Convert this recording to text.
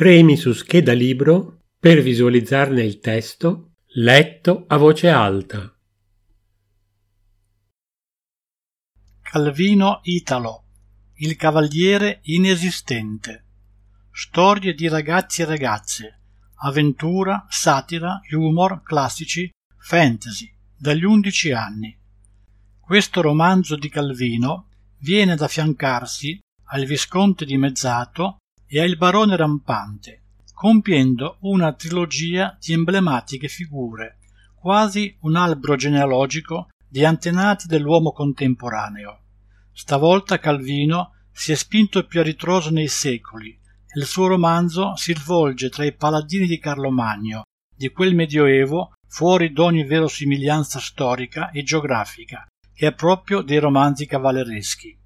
Premi su scheda libro per visualizzarne il testo letto a voce alta. Calvino Italo, il cavaliere inesistente. Storie di ragazzi e ragazze, avventura, satira, humor, classici, fantasy, dagli undici anni. Questo romanzo di Calvino viene ad affiancarsi al Visconte di Mezzato e al Barone Rampante, compiendo una trilogia di emblematiche figure, quasi un albero genealogico di antenati dell'uomo contemporaneo. Stavolta Calvino si è spinto più a ritroso nei secoli e il suo romanzo si svolge tra i paladini di Carlo Magno, di quel medioevo fuori d'ogni verosimiglianza storica e geografica, che è proprio dei romanzi cavallereschi.